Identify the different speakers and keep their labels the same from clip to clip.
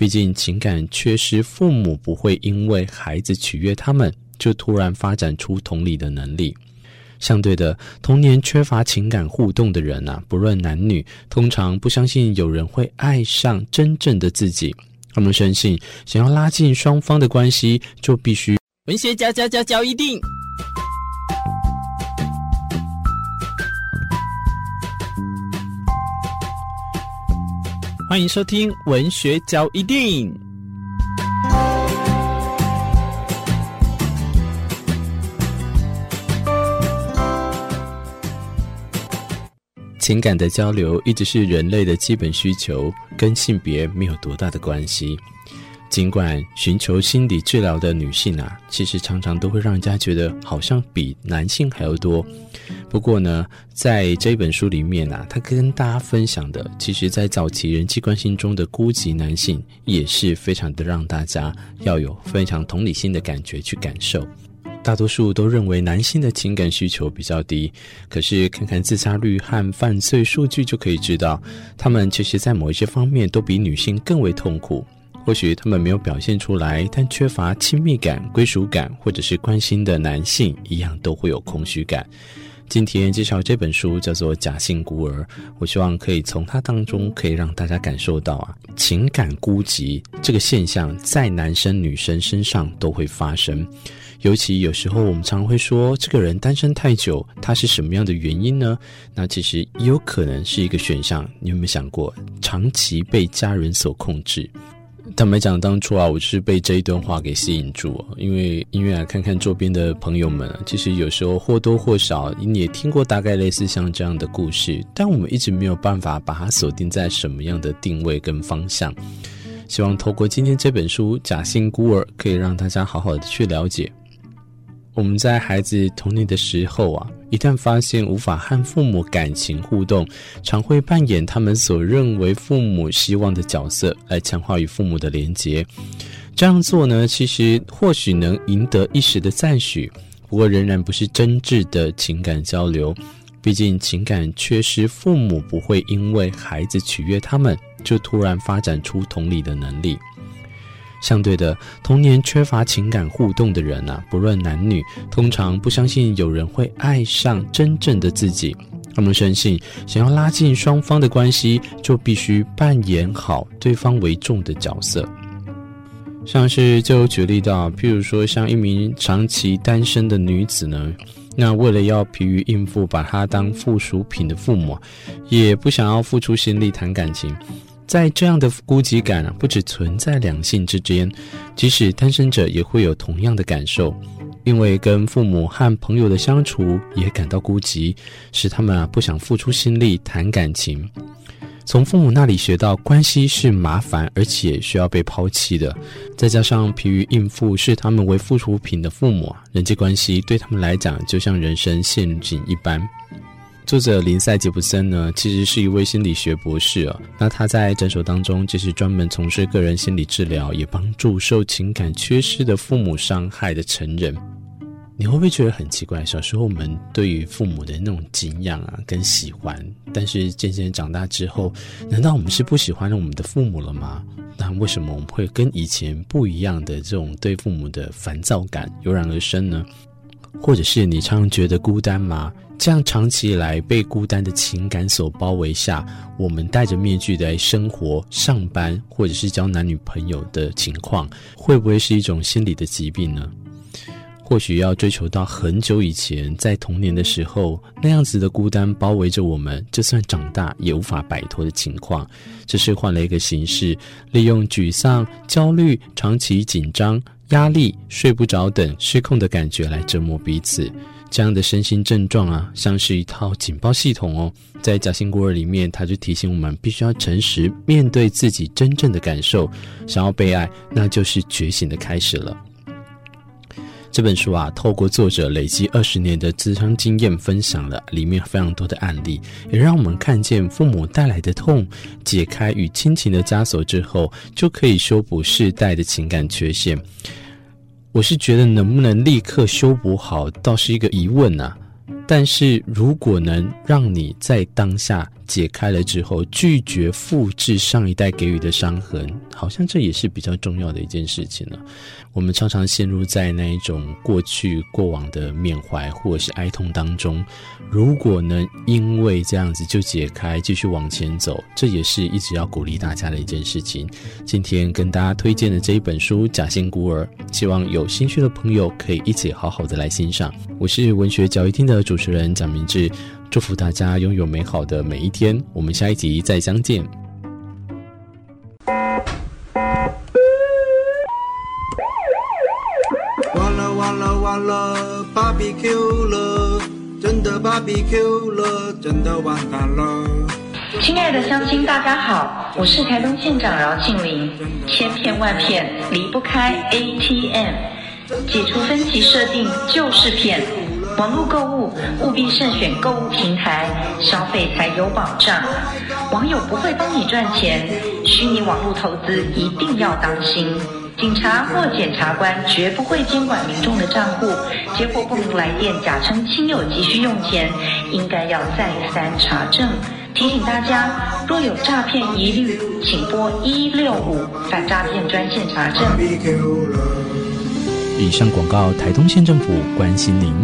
Speaker 1: 毕竟情感缺失，父母不会因为孩子取悦他们，就突然发展出同理的能力。相对的，童年缺乏情感互动的人啊，不论男女，通常不相信有人会爱上真正的自己。他们深信，想要拉近双方的关系，就必须文学嚼嚼嚼嚼一定。欢迎收听文学交易电影。情感的交流一直是人类的基本需求，跟性别没有多大的关系。尽管寻求心理治疗的女性啊，其实常常都会让人家觉得好像比男性还要多。不过呢，在这本书里面啊，他跟大家分享的，其实在早期人际关系中的孤寂男性，也是非常的让大家要有非常同理心的感觉去感受。大多数都认为男性的情感需求比较低，可是看看自杀率和犯罪数据就可以知道，他们其实在某一些方面都比女性更为痛苦。或许他们没有表现出来，但缺乏亲密感、归属感或者是关心的男性，一样都会有空虚感。今天介绍这本书叫做《假性孤儿》，我希望可以从它当中可以让大家感受到啊，情感孤寂这个现象在男生女生身上都会发生。尤其有时候我们常会说，这个人单身太久，他是什么样的原因呢？那其实也有可能是一个选项。你有没有想过，长期被家人所控制？坦白讲，当初啊，我就是被这一段话给吸引住，因为因为啊，看看周边的朋友们，其实有时候或多或少你也听过大概类似像这样的故事，但我们一直没有办法把它锁定在什么样的定位跟方向。希望透过今天这本书《假性孤儿》，可以让大家好好的去了解。我们在孩子童年的时候啊，一旦发现无法和父母感情互动，常会扮演他们所认为父母希望的角色，来强化与父母的连结。这样做呢，其实或许能赢得一时的赞许，不过仍然不是真挚的情感交流。毕竟情感缺失，父母不会因为孩子取悦他们，就突然发展出同理的能力。相对的，童年缺乏情感互动的人啊，不论男女，通常不相信有人会爱上真正的自己。他们深信，想要拉近双方的关系，就必须扮演好对方为重的角色。像是就举例到，譬如说，像一名长期单身的女子呢，那为了要疲于应付把她当附属品的父母，也不想要付出心力谈感情。在这样的孤寂感，不只存在两性之间，即使单身者也会有同样的感受，因为跟父母和朋友的相处也感到孤寂，使他们啊不想付出心力谈感情。从父母那里学到关系是麻烦而且需要被抛弃的，再加上疲于应付视他们为附属品的父母，人际关系对他们来讲就像人生陷阱一般。作者林赛·杰普森呢，其实是一位心理学博士啊。那他在诊所当中就是专门从事个人心理治疗，也帮助受情感缺失的父母伤害的成人。你会不会觉得很奇怪？小时候我们对于父母的那种敬仰啊，跟喜欢，但是渐渐长大之后，难道我们是不喜欢我们的父母了吗？那为什么我们会跟以前不一样的这种对父母的烦躁感油然而生呢？或者是你常常觉得孤单吗？这样长期以来被孤单的情感所包围下，我们戴着面具来生活、上班，或者是交男女朋友的情况，会不会是一种心理的疾病呢？或许要追求到很久以前，在童年的时候，那样子的孤单包围着我们，就算长大也无法摆脱的情况，只是换了一个形式，利用沮丧、焦虑、长期紧张、压力、睡不着等失控的感觉来折磨彼此。这样的身心症状啊，像是一套警报系统哦。在《假性孤儿》里面，他就提醒我们，必须要诚实面对自己真正的感受。想要被爱，那就是觉醒的开始了。这本书啊，透过作者累积二十年的咨商经验，分享了里面非常多的案例，也让我们看见父母带来的痛，解开与亲情的枷锁之后，就可以修补世代的情感缺陷。我是觉得能不能立刻修补好，倒是一个疑问啊。但是如果能让你在当下解开了之后，拒绝复制上一代给予的伤痕，好像这也是比较重要的一件事情了。我们常常陷入在那一种过去过往的缅怀或者是哀痛当中，如果能因为这样子就解开，继续往前走，这也是一直要鼓励大家的一件事情。今天跟大家推荐的这一本书《假性孤儿》，希望有兴趣的朋友可以一起好好的来欣赏。我是文学交易厅的主持人蒋明志。祝福大家拥有美好的每一天，我们下一集再相见。
Speaker 2: 完了完了完了，BBQ 了，真的 BBQ 了，真的完蛋了。
Speaker 3: 亲爱的乡亲，大家好，我是台东县长饶庆林。千骗万骗离不开 ATM，解除分歧设定就是骗。网络购物务必慎选购物平台，消费才有保障。网友不会帮你赚钱，虚拟网络投资一定要当心。警察或检察官绝不会监管民众的账户，接获不明来电假称亲友急需用钱，应该要再三查证。提醒大家，若有诈骗疑虑，请拨一六五反诈骗专线查证。
Speaker 1: 以上广告，台东县政府关心您。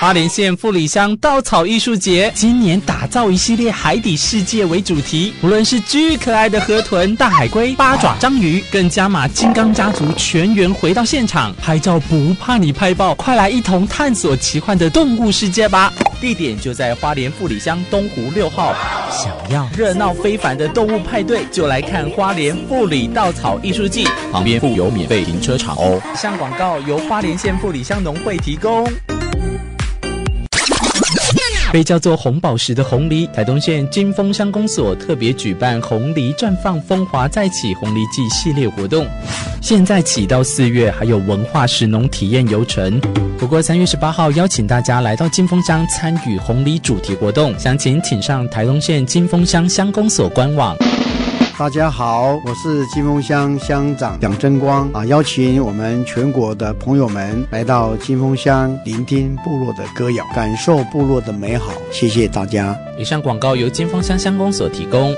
Speaker 1: 花莲县富里乡稻草艺术节今年打造一系列海底世界为主题，无论是巨可爱的河豚、大海龟、八爪章鱼，更加码金刚家族全员回到现场拍照，不怕你拍爆！快来一同探索奇幻的动物世界吧！地点就在花莲富里乡东湖六号。想要热闹非凡的动物派对，就来看花莲富里稻草艺术季，旁边附有免费停车场哦。以上广告由花莲县富里乡农会提供。被叫做红宝石的红梨，台东县金峰乡公所特别举办红梨绽放风华再起红梨季系列活动，现在起到四月还有文化石农体验游程。不过三月十八号邀请大家来到金峰乡参与红梨主题活动，详情请上台东县金峰乡乡公所官网。
Speaker 4: 大家好，我是金峰乡乡长蒋争光啊，邀请我们全国的朋友们来到金峰乡，聆听部落的歌谣，感受部落的美好。谢谢大家。
Speaker 1: 以上广告由金峰乡乡公所提供。